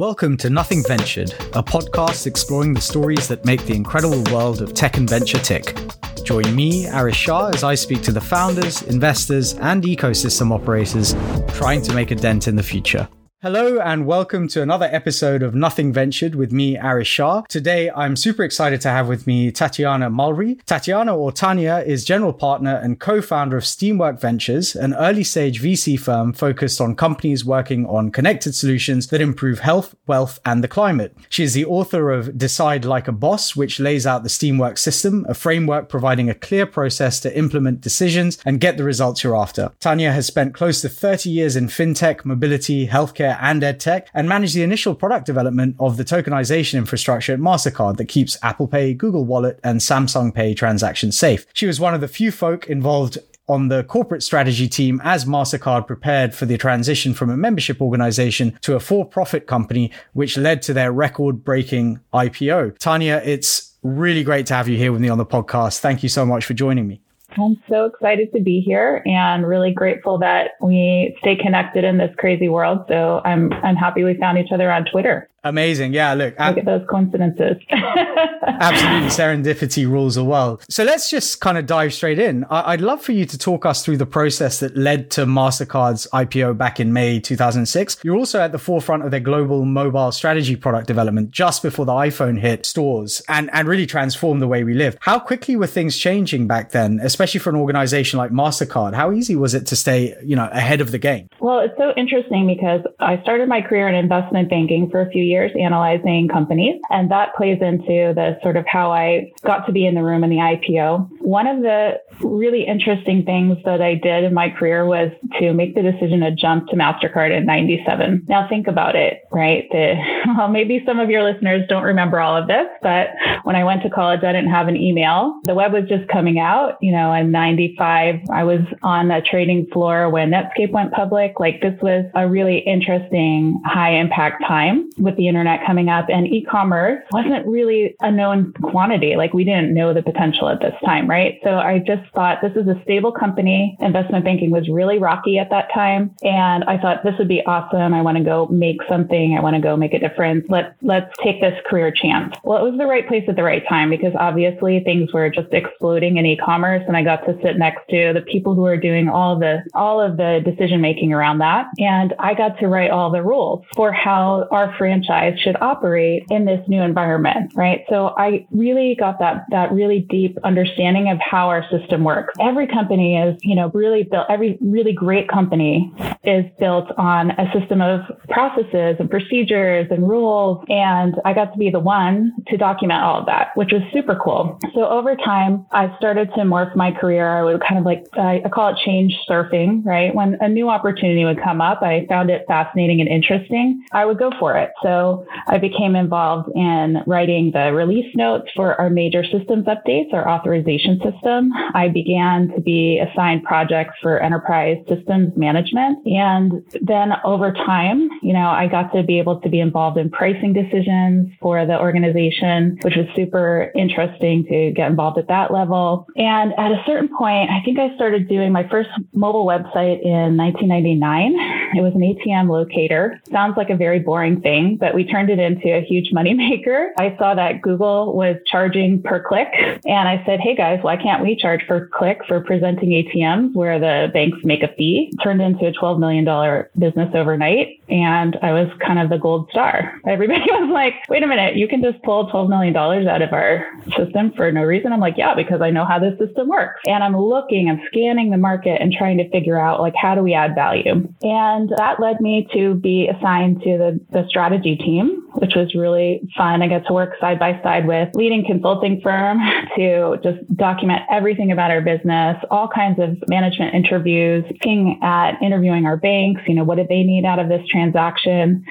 Welcome to Nothing Ventured, a podcast exploring the stories that make the incredible world of tech and venture tick. Join me, Arish Shah, as I speak to the founders, investors, and ecosystem operators trying to make a dent in the future. Hello and welcome to another episode of Nothing Ventured with me, Arish Shah. Today, I'm super excited to have with me Tatiana Mulry. Tatiana or Tanya is general partner and co-founder of Steamwork Ventures, an early stage VC firm focused on companies working on connected solutions that improve health, wealth, and the climate. She is the author of Decide Like a Boss, which lays out the Steamwork system, a framework providing a clear process to implement decisions and get the results you're after. Tanya has spent close to 30 years in fintech, mobility, healthcare, software and edtech and manage the initial product development of the tokenization infrastructure at MasterCard that keeps Apple Pay, Google Wallet, and Samsung Pay transactions safe. She was one of the few folk involved on the corporate strategy team as MasterCard prepared for the transition from a membership organization to a for profit company, which led to their record breaking IPO. Tanya, it's really great to have you here with me on the podcast. Thank you so much for joining me. I'm so excited to be here and really grateful that we stay connected in this crazy world. So I'm I'm happy we found each other on Twitter. Amazing. Yeah, look. Look at those coincidences. absolutely. Serendipity rules the world. So let's just kind of dive straight in. I- would love for you to talk us through the process that led to MasterCard's IPO back in May 2006. You're also at the forefront of their global mobile strategy product development just before the iPhone hit stores and, and really transformed the way we live. How quickly were things changing back then, especially for an organization like MasterCard? How easy was it to stay, you know, ahead of the game? Well, it's so interesting because I started my career in investment banking for a few years analyzing companies. And that plays into the sort of how I got to be in the room in the IPO. One of the really interesting things that I did in my career was to make the decision to jump to MasterCard in 97. Now think about it, right? The, well, maybe some of your listeners don't remember all of this, but when I went to college, I didn't have an email. The web was just coming out, you know, in 95, I was on a trading floor when Netscape went public. Like this was a really interesting high impact time with the internet coming up and e-commerce wasn't really a known quantity. Like we didn't know the potential at this time, right? So I just thought this is a stable company. Investment banking was really rocky at that time. And I thought this would be awesome. I want to go make something. I want to go make a difference. Let, let's take this career chance. Well, it was the right place at the right time because obviously things were just exploding in e-commerce and I got to sit next to the people who are doing all the, all of the decision making around that. And I got to write all the rules for how our franchise should operate in this new environment, right? So I really got that, that really deep understanding of how our system works. Every company is, you know, really built, every really great company is built on a system of processes and procedures and rules. And I got to be the one to document all of that, which was super cool. So over time, I started to morph my career. I would kind of like, I call it change surfing, right? When a new opportunity would come up, I found it fascinating and interesting. I would go for it. So I became involved in writing the release notes for our major systems updates, our authorization system. I began to be assigned projects for enterprise systems management. And then over time, you know, I got to be able to be involved in pricing decisions for the organization, which was super interesting to get involved at that level. And at a certain point, I think I started doing my first mobile website in 1999. It was an ATM locator. Sounds like a very boring thing, but we turned it into a huge moneymaker. I saw that Google was charging per click. And I said, hey guys, why can't we charge per click for presenting ATMs where the banks make a fee? Turned into a $12 million business overnight. And I was kind of the gold star. Everybody was like, wait a minute, you can just pull $12 million out of our system for no reason. I'm like, yeah, because I know how this system works. And I'm looking, I'm scanning the market and trying to figure out like, how do we add value? And that led me to be assigned to the, the strategy team, which was really fun. I got to work side by side with leading consulting firm to just document everything about our business, all kinds of management interviews, looking at interviewing our banks, you know, what did they need out of this transaction?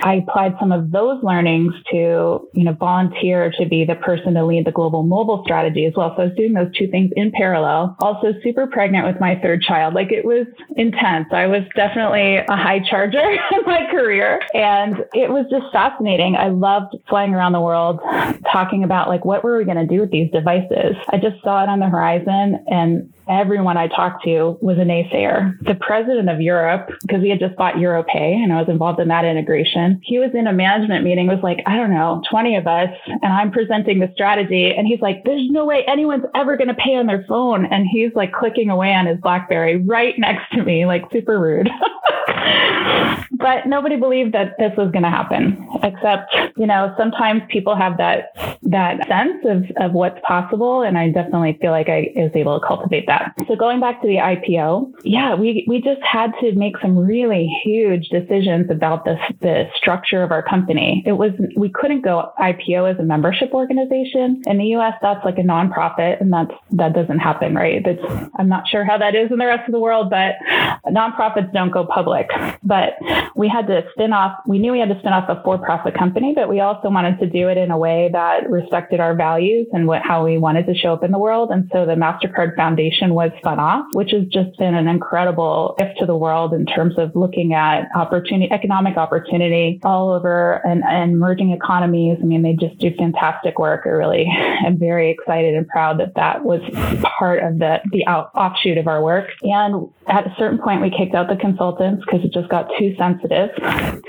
I applied some of those learnings to, you know, volunteer to be the person to lead the global mobile strategy as well. So I was doing those two things in parallel. Also super pregnant with my third child. Like it was intense. I was definitely a high charger in my career and it was just fascinating. I loved flying around the world talking about like what were we going to do with these devices. I just saw it on the horizon and everyone I talked to was a naysayer. The president of Europe, because he had just bought Europay and I was involved in that integration, he was in a management meeting, was like, I don't know, 20 of us, and I'm presenting the strategy. And he's like, there's no way anyone's ever going to pay on their phone. And he's like clicking away on his Blackberry right next to me, like super rude. but nobody believed that this was going to happen, except, you know, sometimes people have that, that sense of, of what's possible. And I definitely feel like I was able to cultivate that. So going back to the IPO, yeah, we, we just had to make some really huge decisions about the, the structure of our company. It was, we couldn't go IPO as a membership organization. In the US, that's like a nonprofit and that's, that doesn't happen, right? I'm not sure how that is in the rest of the world, but nonprofits don't go public. But we had to spin off, we knew we had to spin off a for profit company, but we also wanted to do it in a way that respected our values and what, how we wanted to show up in the world. And so the MasterCard Foundation was spun off, which has just been an incredible gift to the world in terms of looking at opportunity, economic opportunity all over and, and emerging economies. I mean, they just do fantastic work. I really am very excited and proud that that was part of the, the out, offshoot of our work. And at a certain point, we kicked out the consultants because it just got too sensitive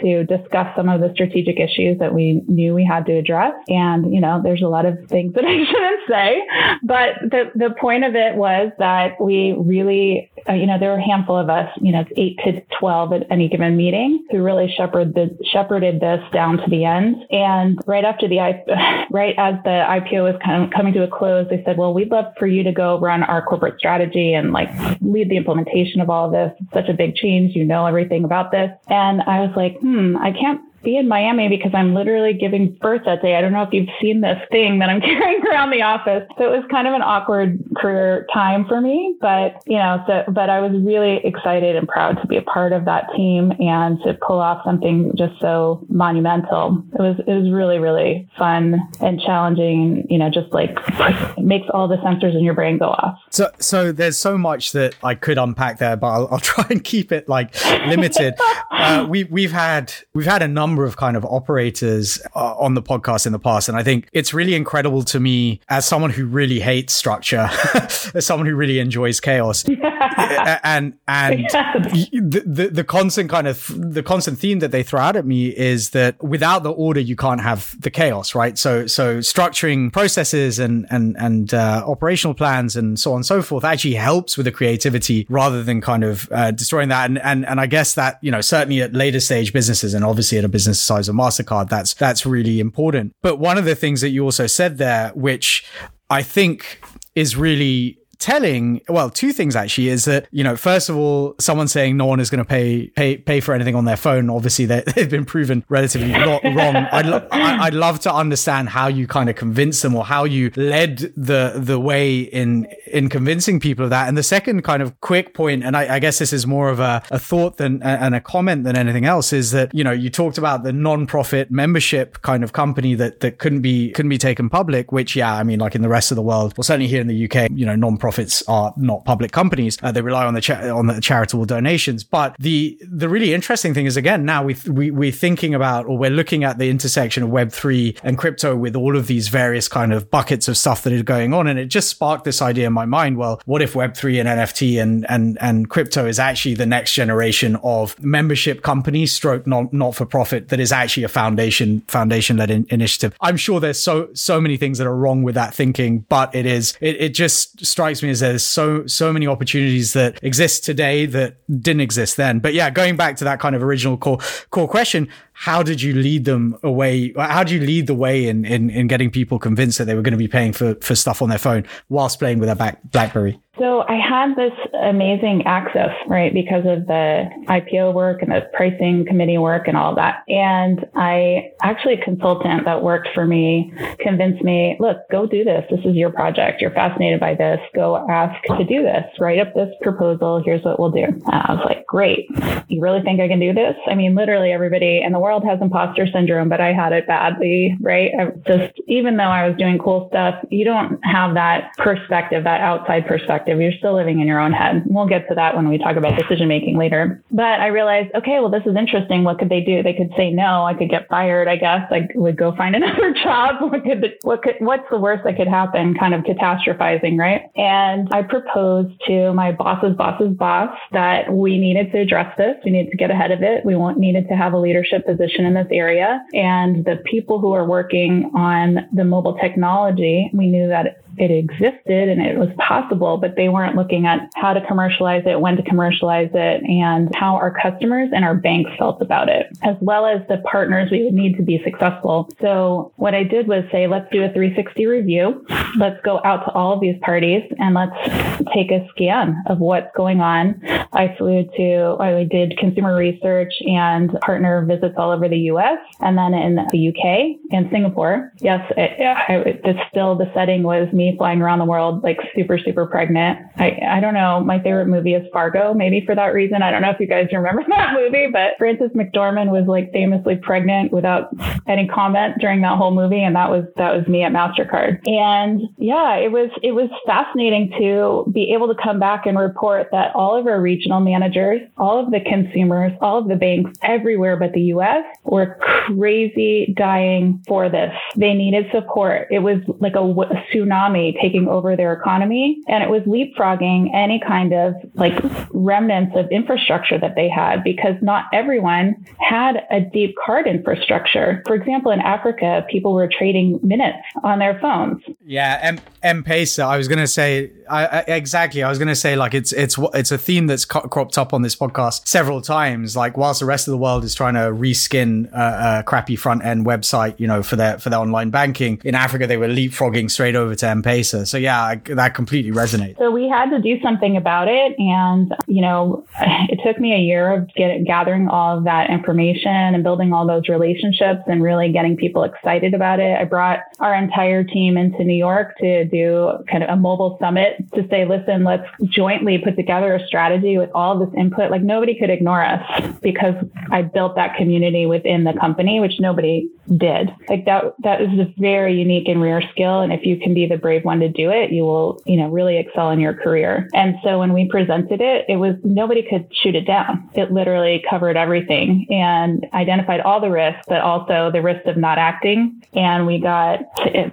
to discuss some of the strategic issues that we knew we had to address. And, you know, there's a lot of things that I shouldn't say, but the, the point of it was that we really, uh, you know, there were a handful of us, you know, eight to 12 at any given meeting who really shepherded, the, shepherded this down to the end. And right after the, right as the IPO was kind of coming to a close, they said, well, we'd love for you to go run our corporate strategy and like lead the implementation of all of this. It's such a big change. You know everything about this. And I was like, hmm, I can't be in Miami because I'm literally giving birth that day. I don't know if you've seen this thing that I'm carrying around the office. So it was kind of an awkward career time for me, but you know, so, but I was really excited and proud to be a part of that team and to pull off something just so monumental. It was, it was really, really fun and challenging, you know, just like makes all the sensors in your brain go off. So, so there's so much that I could unpack there, but I'll, I'll try and keep it like limited. uh, we, we've had, we've had a number number of kind of operators uh, on the podcast in the past. And I think it's really incredible to me as someone who really hates structure, as someone who really enjoys chaos. and, and the, the, the constant kind of, the constant theme that they throw out at me is that without the order, you can't have the chaos, right? So, so structuring processes and, and, and, uh, operational plans and so on and so forth actually helps with the creativity rather than kind of, uh, destroying that. And, and, and I guess that, you know, certainly at later stage businesses and obviously at a business business size of MasterCard, that's, that's really important. But one of the things that you also said there, which I think is really telling, well, two things actually is that, you know, first of all, someone saying no one is going to pay, pay, pay for anything on their phone. Obviously they, have been proven relatively wrong. I'd, lo- I'd love to understand how you kind of convince them or how you led the, the way in, in convincing people of that. And the second kind of quick point, and I, I guess this is more of a, a thought than, and a comment than anything else is that, you know, you talked about the non-profit membership kind of company that, that couldn't be, couldn't be taken public, which, yeah, I mean, like in the rest of the world, well, certainly here in the UK, you know, non-profit profits are not public companies. Uh, they rely on the cha- on the charitable donations. But the the really interesting thing is again now we we we're thinking about or we're looking at the intersection of Web three and crypto with all of these various kind of buckets of stuff that is going on, and it just sparked this idea in my mind. Well, what if Web three and NFT and and and crypto is actually the next generation of membership companies, stroke not not for profit that is actually a foundation foundation led in- initiative. I'm sure there's so so many things that are wrong with that thinking, but it is it, it just strikes strikes me as there's so so many opportunities that exist today that didn't exist then. But yeah, going back to that kind of original core core question, how did you lead them away? How do you lead the way in, in, in getting people convinced that they were going to be paying for, for stuff on their phone whilst playing with a back, BlackBerry? So I had this amazing access, right, because of the IPO work and the pricing committee work and all that. And I actually a consultant that worked for me convinced me, look, go do this. This is your project. You're fascinated by this. Go ask to do this. Write up this proposal. Here's what we'll do. And I was like, great. You really think I can do this? I mean, literally everybody in the world world has imposter syndrome, but I had it badly, right? I just, even though I was doing cool stuff, you don't have that perspective, that outside perspective. You're still living in your own head. We'll get to that when we talk about decision making later. But I realized, okay, well, this is interesting. What could they do? They could say no. I could get fired, I guess. I would go find another job. What could, what could, what's the worst that could happen? Kind of catastrophizing, right? And I proposed to my boss's boss's boss that we needed to address this. We needed to get ahead of it. We needed to have a leadership position in this area. And the people who are working on the mobile technology, we knew that it existed and it was possible, but they weren't looking at how to commercialize it, when to commercialize it, and how our customers and our banks felt about it, as well as the partners we would need to be successful. So what I did was say, let's do a 360 review. Let's go out to all of these parties and let's take a scan of what's going on. I flew to, I did consumer research and partner visits all over the US and then in the UK and Singapore. Yes, it, it, it's still the setting was me flying around the world like super, super pregnant. I, I don't know. My favorite movie is Fargo, maybe for that reason. I don't know if you guys remember that movie, but Frances McDormand was like famously pregnant without any comment during that whole movie. And that was, that was me at MasterCard. And yeah, it was, it was fascinating to be able to come back and report that all of our regional managers, all of the consumers, all of the banks everywhere but the US were crazy dying for this. They needed support. It was like a, a tsunami taking over their economy. And it was leapfrogging any kind of like remnants of infrastructure that they had because not everyone had a deep card infrastructure. For example, in Africa, people were trading minutes on their phones. Yeah, M- M-Pesa. I was going to say I, I, exactly. I was going to say like it's it's it's a theme that's co- cropped up on this podcast several times. Like whilst the rest of the world is trying to reskin a, a crappy front end website, you know, for their for their online banking, in Africa they were leapfrogging straight over to M-Pesa So yeah, that completely resonates. So we had to do something about it. And, you know, it took me a year of gathering all of that information and building all those relationships and really getting people excited about it. I brought our entire team into New York to do kind of a mobile summit to say, listen, let's jointly put together a strategy with all this input. Like nobody could ignore us because I built that community within the company, which nobody did. Like that, that is a very unique and rare skill. And if you can be the brave one to do it, you will, you know, really excel in your career. And so when we presented it, it was nobody could shoot it down. It literally covered everything and identified all the risks, but also the risk of not acting. And we got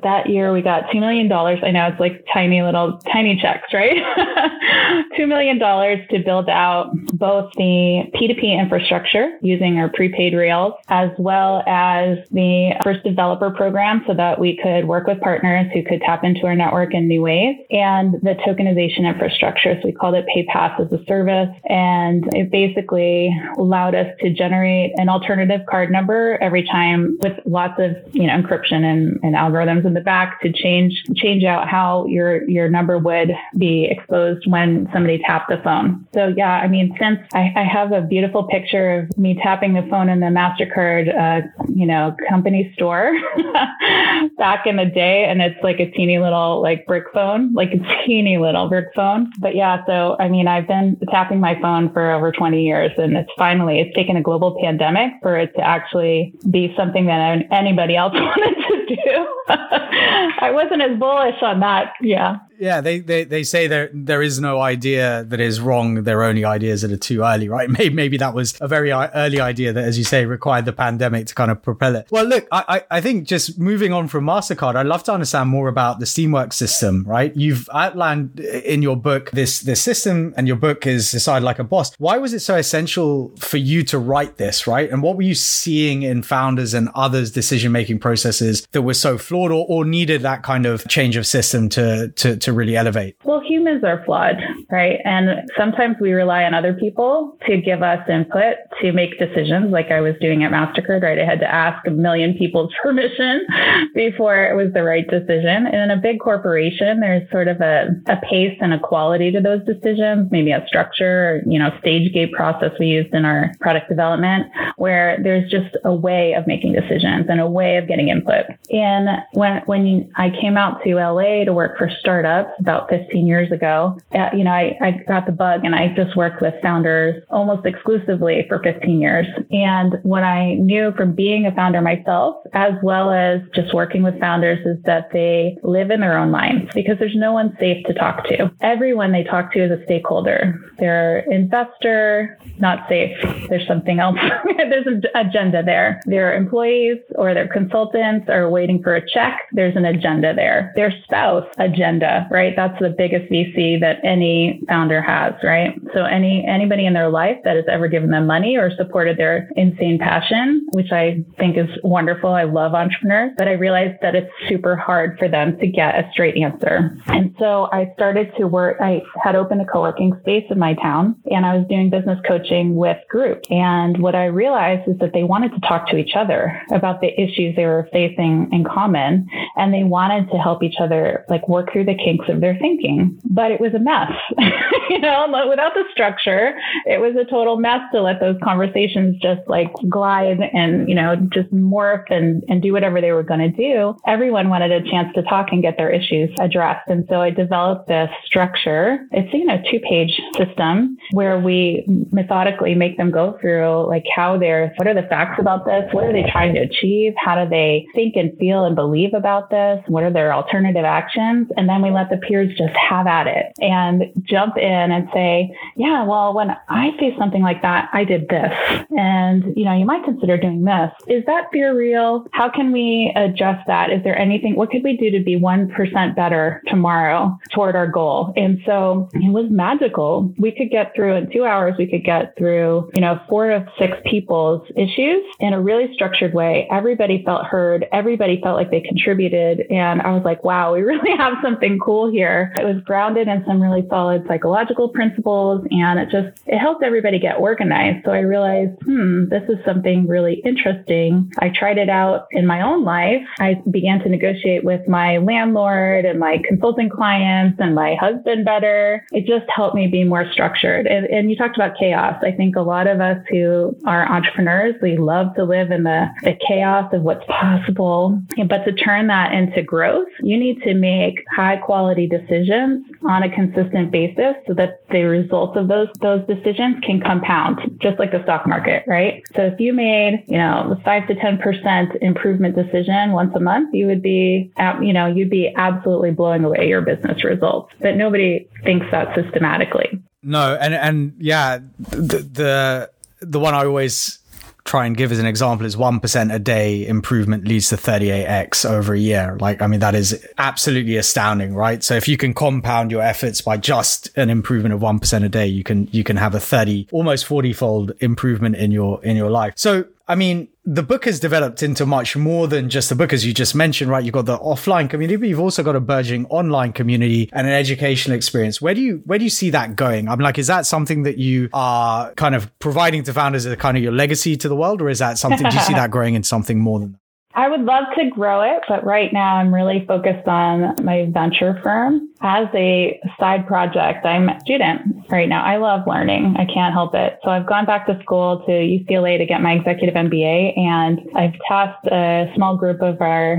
that year, we got $2 million. I know it's like tiny little, tiny checks, right? $2 million to build out both the P2P infrastructure using our prepaid rails, as well as the first developer program so that we could work with partners who could tap into network in new ways and the tokenization infrastructure. So we called it PayPass as a service. And it basically allowed us to generate an alternative card number every time with lots of, you know, encryption and, and algorithms in the back to change, change out how your, your number would be exposed when somebody tapped the phone. So yeah, I mean, since I, I have a beautiful picture of me tapping the phone in the MasterCard, uh, you know, company store back in the day. And it's like a teeny little like brick phone, like a teeny little brick phone. But yeah, so I mean, I've been tapping my phone for over 20 years and it's finally, it's taken a global pandemic for it to actually be something that anybody else wanted to do. I wasn't as bullish on that. Yeah. Yeah, they, they, they say there there is no idea that is wrong. There are only ideas that are too early, right? Maybe, maybe that was a very early idea that, as you say, required the pandemic to kind of propel it. Well, look, I, I think just moving on from MasterCard, I'd love to understand more about the Steamworks system, right? You've outlined in your book this, this system and your book is Decide Like a Boss. Why was it so essential for you to write this, right? And what were you seeing in founders and others' decision making processes that were so flawed or, or needed that kind of change of system to, to, to really elevate? Well, humans are flawed, right? And sometimes we rely on other people to give us input to make decisions, like I was doing at MasterCard, right? I had to ask a million people's permission before it was the right decision. And in a big corporation, there's sort of a, a pace and a quality to those decisions, maybe a structure, you know, stage gate process we used in our product development, where there's just a way of making decisions and a way of getting input. And when, when I came out to LA to work for startups about 15 years ago. You know, I, I got the bug and I just worked with founders almost exclusively for 15 years. And what I knew from being a founder myself, as well as just working with founders, is that they live in their own minds because there's no one safe to talk to. Everyone they talk to is a stakeholder. Their investor, not safe. There's something else. there's an agenda there. Their employees or their consultants are waiting for a check. There's an agenda there. Their spouse agenda, right? That's the biggest VC that any founder has, right? So any anybody in their life that has ever given them money or supported their insane passion, which I think is wonderful. I love entrepreneurs, but I realized that it's super hard for them to get a straight answer. And so I started to work. I had opened a co-working space in my town and I was doing business coaching with groups. And what I realized is that they wanted to talk to each other about the issues they were facing in common. And they wanted to help each other like work through the kinks of their thinking. But it was a mess, you know, without the structure, it was a total mess to let those conversations just like glide and, you know, just morph and, and do whatever they were going to do. Everyone wanted a chance to talk and get their issues addressed. And so I developed this structure. It's, you know, two page system where we methodically make them go through like how they're, what are the facts about this? What are they trying to achieve? How do they think and feel and believe about this? What are their alternative actions? And then we let the peers just have at it and jump in and say, yeah, well, when I face something like that, I did this. And, you know, you might consider doing this. Is that fear real? How can we adjust that? Is there anything, what could we do to be 1% better tomorrow toward our goal? And so it was magical. We could get through in two hours, we could get through, you know, four to six people's issues in a really structured way. Everybody felt heard. Everybody felt like they contributed. And I was like, wow, we really have something cool here. It was grounded in some really solid psychological principles and it just, it helped everybody get organized. So I realized, hmm, this is something really interesting. I tried it out in my own life. I began to negotiate with my landlord and my consulting clients and my husband better. It just helped me be more structured. And, and you talked about chaos. I think a lot of us who are entrepreneurs, we love to live in the, the chaos of what's possible. But to turn that into growth, you need to make high quality decisions on a consistent basis so that the results of those, those decisions can compound, just like the stock market, right? So if you made, you know, five to 10% improvement decision once a month, you would be, you know, you'd be absolutely blowing away your business results. But nobody thinks that systematically. No, and and yeah, the the, the one I always try and give as an example is 1% a day improvement leads to 38x over a year. Like, I mean, that is absolutely astounding, right? So if you can compound your efforts by just an improvement of 1% a day, you can, you can have a 30, almost 40 fold improvement in your, in your life. So I mean, the book has developed into much more than just the book, as you just mentioned, right? You've got the offline community, but you've also got a burgeoning online community and an educational experience. Where do you, where do you see that going? I'm like, is that something that you are kind of providing to founders as a kind of your legacy to the world? Or is that something, do you see that growing in something more than that? I would love to grow it, but right now I'm really focused on my venture firm as a side project. I'm a student right now. I love learning. I can't help it. So I've gone back to school to UCLA to get my executive MBA and I've tasked a small group of our,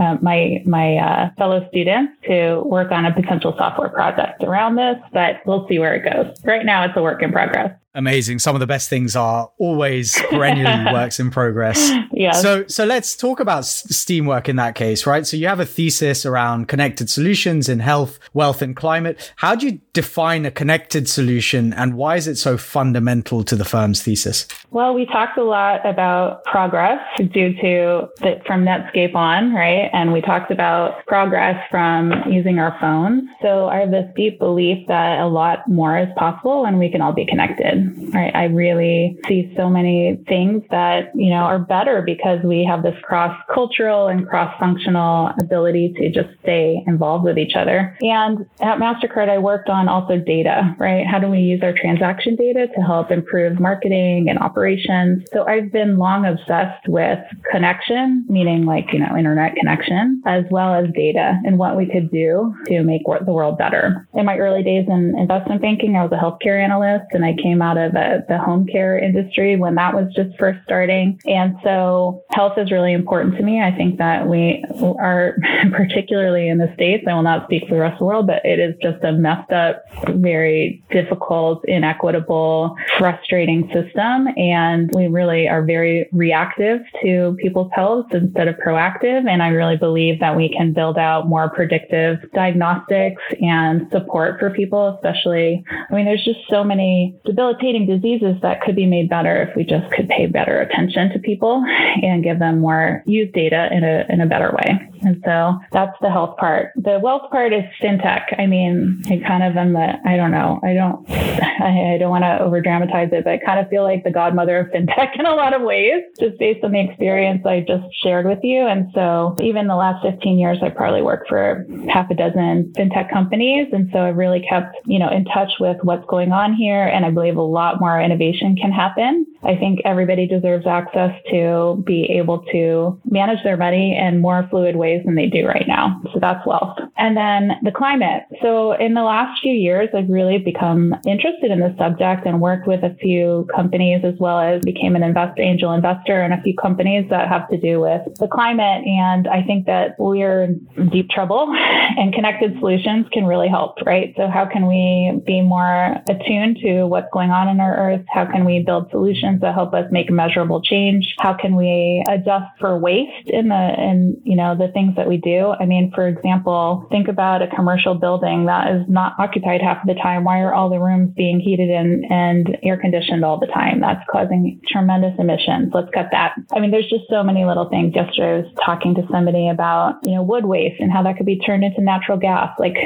uh, my, my, uh, fellow students to work on a potential software project around this, but we'll see where it goes. Right now it's a work in progress amazing. Some of the best things are always perennially works in progress. Yeah. So, so let's talk about Steamwork in that case, right? So you have a thesis around connected solutions in health, wealth, and climate. How do you define a connected solution and why is it so fundamental to the firm's thesis? Well, we talked a lot about progress due to the, from Netscape on, right? And we talked about progress from using our phones. So I have this deep belief that a lot more is possible when we can all be connected right? I really see so many things that, you know, are better because we have this cross cultural and cross functional ability to just stay involved with each other. And at MasterCard, I worked on also data, right? How do we use our transaction data to help improve marketing and operations? Operations. So I've been long obsessed with connection, meaning like, you know, internet connection, as well as data and what we could do to make the world better. In my early days in investment banking, I was a healthcare analyst and I came out of a, the home care industry when that was just first starting. And so health is really important to me. I think that we are, particularly in the States, I will not speak for the rest of the world, but it is just a messed up, very difficult, inequitable, frustrating system. And we really are very reactive to people's health instead of proactive. And I really believe that we can build out more predictive diagnostics and support for people, especially, I mean, there's just so many debilitating diseases that could be made better if we just could pay better attention to people and give them more, use data in a, in a better way. And so that's the health part. The wealth part is fintech. I mean, I kind of am the, I don't know, I don't, I, I don't want to over dramatize it, but I kind of feel like the godmother of fintech in a lot of ways, just based on the experience I just shared with you. And so even the last 15 years, I probably worked for half a dozen fintech companies. And so I've really kept, you know, in touch with what's going on here. And I believe a lot more innovation can happen. I think everybody deserves access to be able to manage their money in more fluid ways than they do right now. So that's wealth. And then the climate. So in the last few years, I've really become interested in this subject and worked with a few companies as well as became an invest angel investor in a few companies that have to do with the climate. And I think that we're in deep trouble and connected solutions can really help, right? So how can we be more attuned to what's going on in our earth? How can we build solutions that help us make measurable change? How can we adjust for waste in the, in, you know, the things that we do? I mean, for example, think about a commercial building that is not occupied half of the time. Why are all the rooms being heated and, and air conditioned all the time? That's causing tremendous emissions. Let's cut that. I mean, there's just so many little things. Yesterday I was talking to somebody about, you know, wood waste and how that could be turned into natural gas. Like,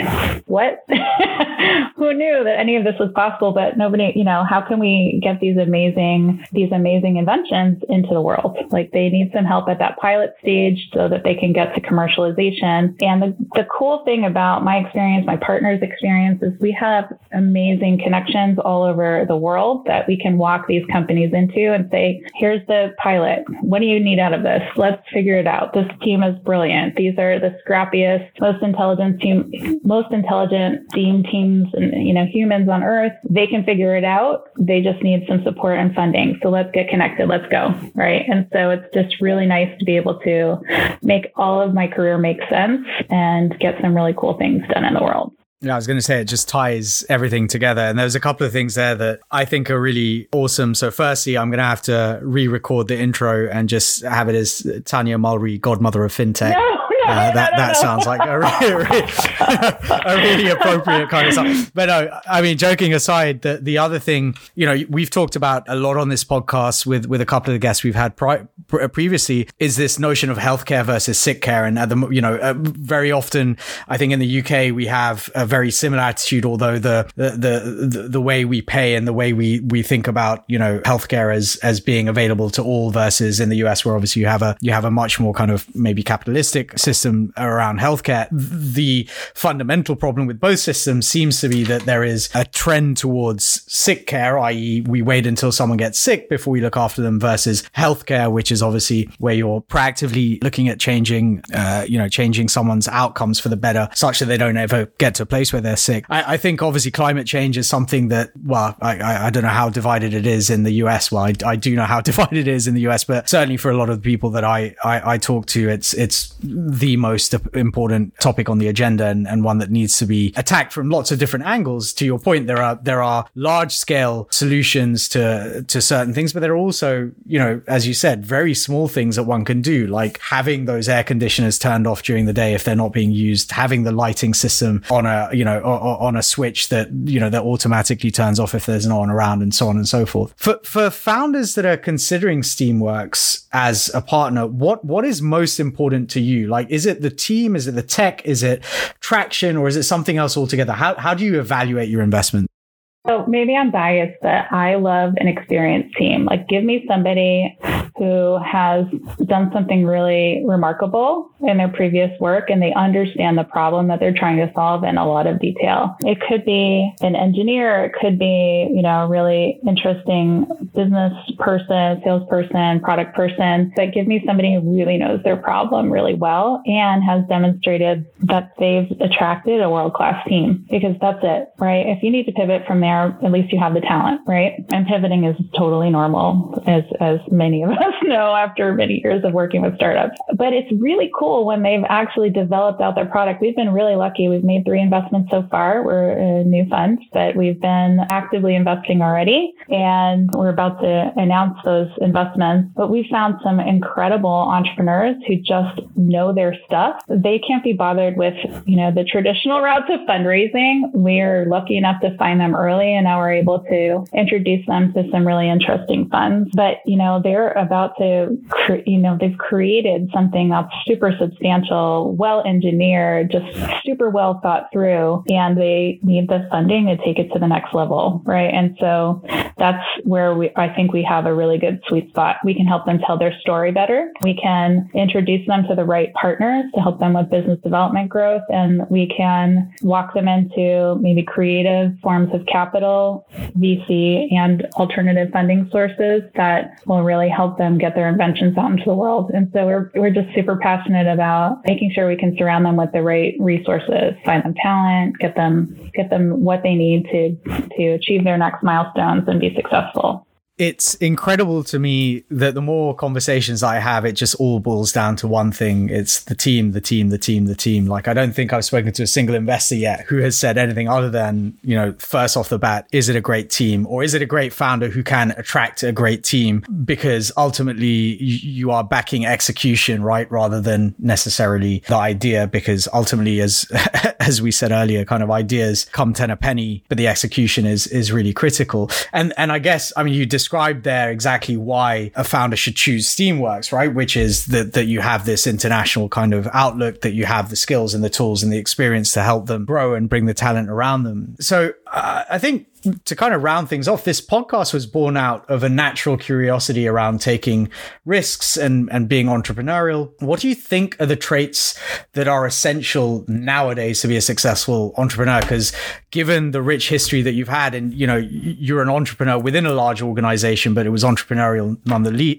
what? Who knew that any of this was possible? But nobody, you know, how can we get these amazing, these amazing inventions into the world? Like, they need some help at that pilot stage so that they can get to commercialization. And the, the cool thing about my experience, my partner's experience, is we have amazing connections all over the world that we can walk these companies into and say, here's the pilot. What do you need out of this? Let's figure it out. This team is brilliant. These are the scrappiest, most intelligent team, most intelligent team teams and, you know, humans on earth. They can figure it out. They just need some support and funding. So let's get connected. Let's go. Right. And so it's just really nice to be able to make all of my career make sense and get some really cool things done in the world. Yeah, I was going to say it just ties everything together. And there's a couple of things there that I think are really awesome. So, firstly, I'm going to have to re record the intro and just have it as Tanya Mulry, godmother of fintech. No. Uh, that that sounds like a really, a really appropriate kind of stuff. But no, I mean, joking aside, the the other thing, you know, we've talked about a lot on this podcast with with a couple of the guests we've had pri- previously is this notion of healthcare versus sick care, and at the you know, uh, very often, I think in the UK we have a very similar attitude, although the the the, the way we pay and the way we we think about you know healthcare as as being available to all versus in the US where obviously you have a you have a much more kind of maybe capitalistic system system around healthcare. The fundamental problem with both systems seems to be that there is a trend towards sick care, i.e., we wait until someone gets sick before we look after them, versus healthcare, which is obviously where you're proactively looking at changing, uh, you know, changing someone's outcomes for the better, such that they don't ever get to a place where they're sick. I, I think obviously climate change is something that, well, I, I, don't know how divided it is in the US. Well, I, I do know how divided it is in the US, but certainly for a lot of the people that I, I, talk to, it's it's the the most important topic on the agenda and, and one that needs to be attacked from lots of different angles. To your point, there are there are large scale solutions to to certain things, but there are also, you know, as you said, very small things that one can do, like having those air conditioners turned off during the day if they're not being used, having the lighting system on a you know on a switch that you know that automatically turns off if there's no one around, and so on and so forth. For for founders that are considering Steamworks as a partner, what what is most important to you? Like is it the team? Is it the tech? Is it traction or is it something else altogether? How, how do you evaluate your investment? So maybe I'm biased, but I love an experienced team. Like give me somebody who has done something really remarkable in their previous work and they understand the problem that they're trying to solve in a lot of detail. It could be an engineer, it could be, you know, a really interesting business person, salesperson, product person, but give me somebody who really knows their problem really well and has demonstrated that they've attracted a world class team because that's it, right? If you need to pivot from there, at least you have the talent, right? And pivoting is totally normal as, as many of us know after many years of working with startups. But it's really cool when they've actually developed out their product. We've been really lucky. We've made three investments so far. We're a new fund, but we've been actively investing already and we're about to announce those investments. But we found some incredible entrepreneurs who just know their stuff. They can't be bothered with, you know, the traditional routes of fundraising. We're lucky enough to find them early and now we're able to introduce them to some really interesting funds. But, you know, they're about to, you know, they've created something that's super substantial, well engineered, just super well thought through, and they need the funding to take it to the next level, right? And so that's where we, I think we have a really good sweet spot. We can help them tell their story better. We can introduce them to the right partners to help them with business development growth, and we can walk them into maybe creative forms of capital, VC, and alternative funding sources that will really help them get their inventions out into the world. And so we're, we're just super passionate about making sure we can surround them with the right resources, find them talent, get them, get them what they need to, to achieve their next milestones and be successful it's incredible to me that the more conversations I have, it just all boils down to one thing. It's the team, the team, the team, the team. Like, I don't think I've spoken to a single investor yet who has said anything other than, you know, first off the bat, is it a great team or is it a great founder who can attract a great team? Because ultimately you are backing execution, right? Rather than necessarily the idea. Because ultimately, as, as we said earlier, kind of ideas come 10 a penny, but the execution is, is really critical. And, and I guess, I mean, you described there exactly why a founder should choose Steamworks, right? Which is that, that you have this international kind of outlook, that you have the skills and the tools and the experience to help them grow and bring the talent around them. So I think to kind of round things off, this podcast was born out of a natural curiosity around taking risks and, and being entrepreneurial. What do you think are the traits that are essential nowadays to be a successful entrepreneur? Because given the rich history that you've had, and you know, you're an entrepreneur within a large organization, but it was entrepreneurial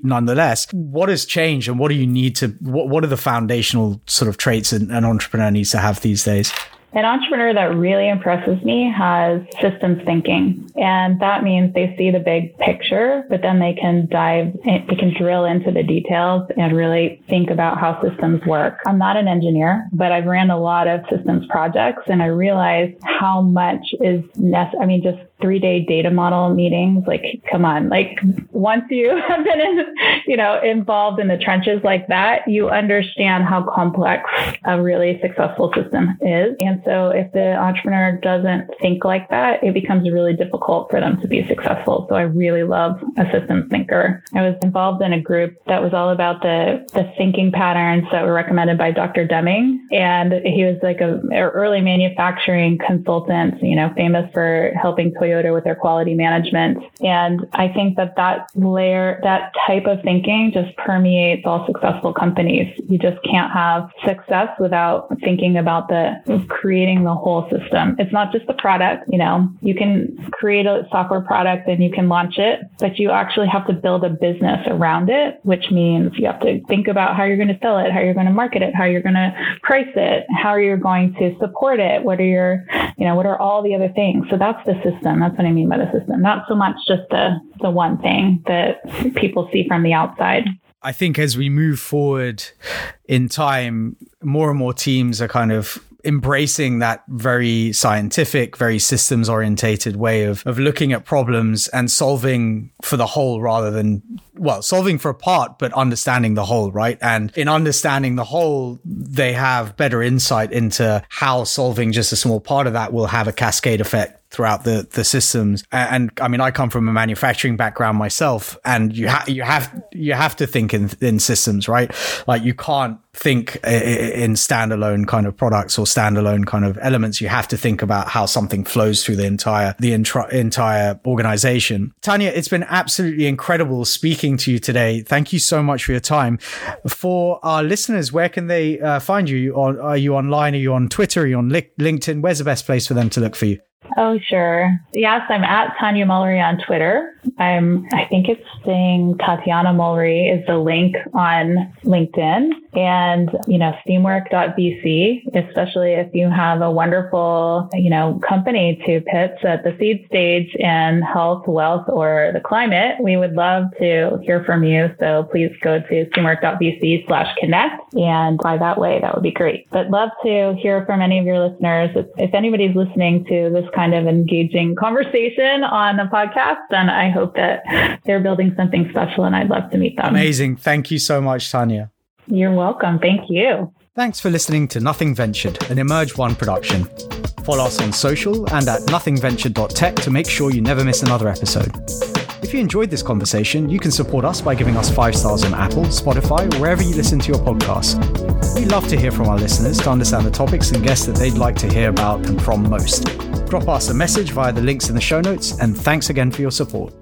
nonetheless. What has changed, and what do you need to? What What are the foundational sort of traits an, an entrepreneur needs to have these days? An entrepreneur that really impresses me has systems thinking. And that means they see the big picture, but then they can dive, they can drill into the details and really think about how systems work. I'm not an engineer, but I've ran a lot of systems projects and I realized how much is necessary. I mean, just three day data model meetings. Like, come on, like once you have been in, you know, involved in the trenches like that, you understand how complex a really successful system is. And so if the entrepreneur doesn't think like that, it becomes really difficult for them to be successful. So I really love a systems thinker. I was involved in a group that was all about the, the thinking patterns that were recommended by Dr. Deming. And he was like a, early manufacturing consultant, you know, famous for helping Toyota Toyota with their quality management. And I think that that layer, that type of thinking just permeates all successful companies. You just can't have success without thinking about the creating the whole system. It's not just the product, you know, you can create a software product and you can launch it, but you actually have to build a business around it, which means you have to think about how you're going to sell it, how you're going to market it, how you're going to price it, how you're going to support it, what are your, you know, what are all the other things. So that's the system. That's what I mean by the system. Not so much just the the one thing that people see from the outside. I think as we move forward in time, more and more teams are kind of embracing that very scientific, very systems orientated way of, of looking at problems and solving for the whole rather than, well, solving for a part, but understanding the whole, right? And in understanding the whole, they have better insight into how solving just a small part of that will have a cascade effect throughout the the systems. And, I mean, I come from a manufacturing background myself, and you you have you have to think in in systems, right? Like you can't think in standalone kind of products or standalone kind of elements. You have to think about how something flows through the entire the intra- entire organization. Tanya, it's been absolutely incredible speaking to you today. Thank you so much for your time. For our listeners, where can they uh, find you? Are you online? Are you on Twitter? Are you on LinkedIn? Where's the best place for them to look for you? Oh, sure. Yes, I'm at Tanya Mulry on Twitter. I'm, I think it's saying Tatiana Mulry is the link on LinkedIn and, you know, steamwork.vc, especially if you have a wonderful, you know, company to pitch at the seed stage in health, wealth, or the climate. We would love to hear from you. So please go to steamwork.vc slash connect and by that way, that would be great. But love to hear from any of your listeners. If anybody's listening to this kind of engaging conversation on the podcast, And I hope that they're building something special and I'd love to meet them. Amazing. Thank you so much, Tanya. You're welcome. Thank you. Thanks for listening to Nothing Ventured, an Emerge One production. Follow us on social and at nothingventured.tech to make sure you never miss another episode. If you enjoyed this conversation, you can support us by giving us five stars on Apple, Spotify, or wherever you listen to your podcast. We love to hear from our listeners to understand the topics and guests that they'd like to hear about and from most. Drop us a message via the links in the show notes, and thanks again for your support.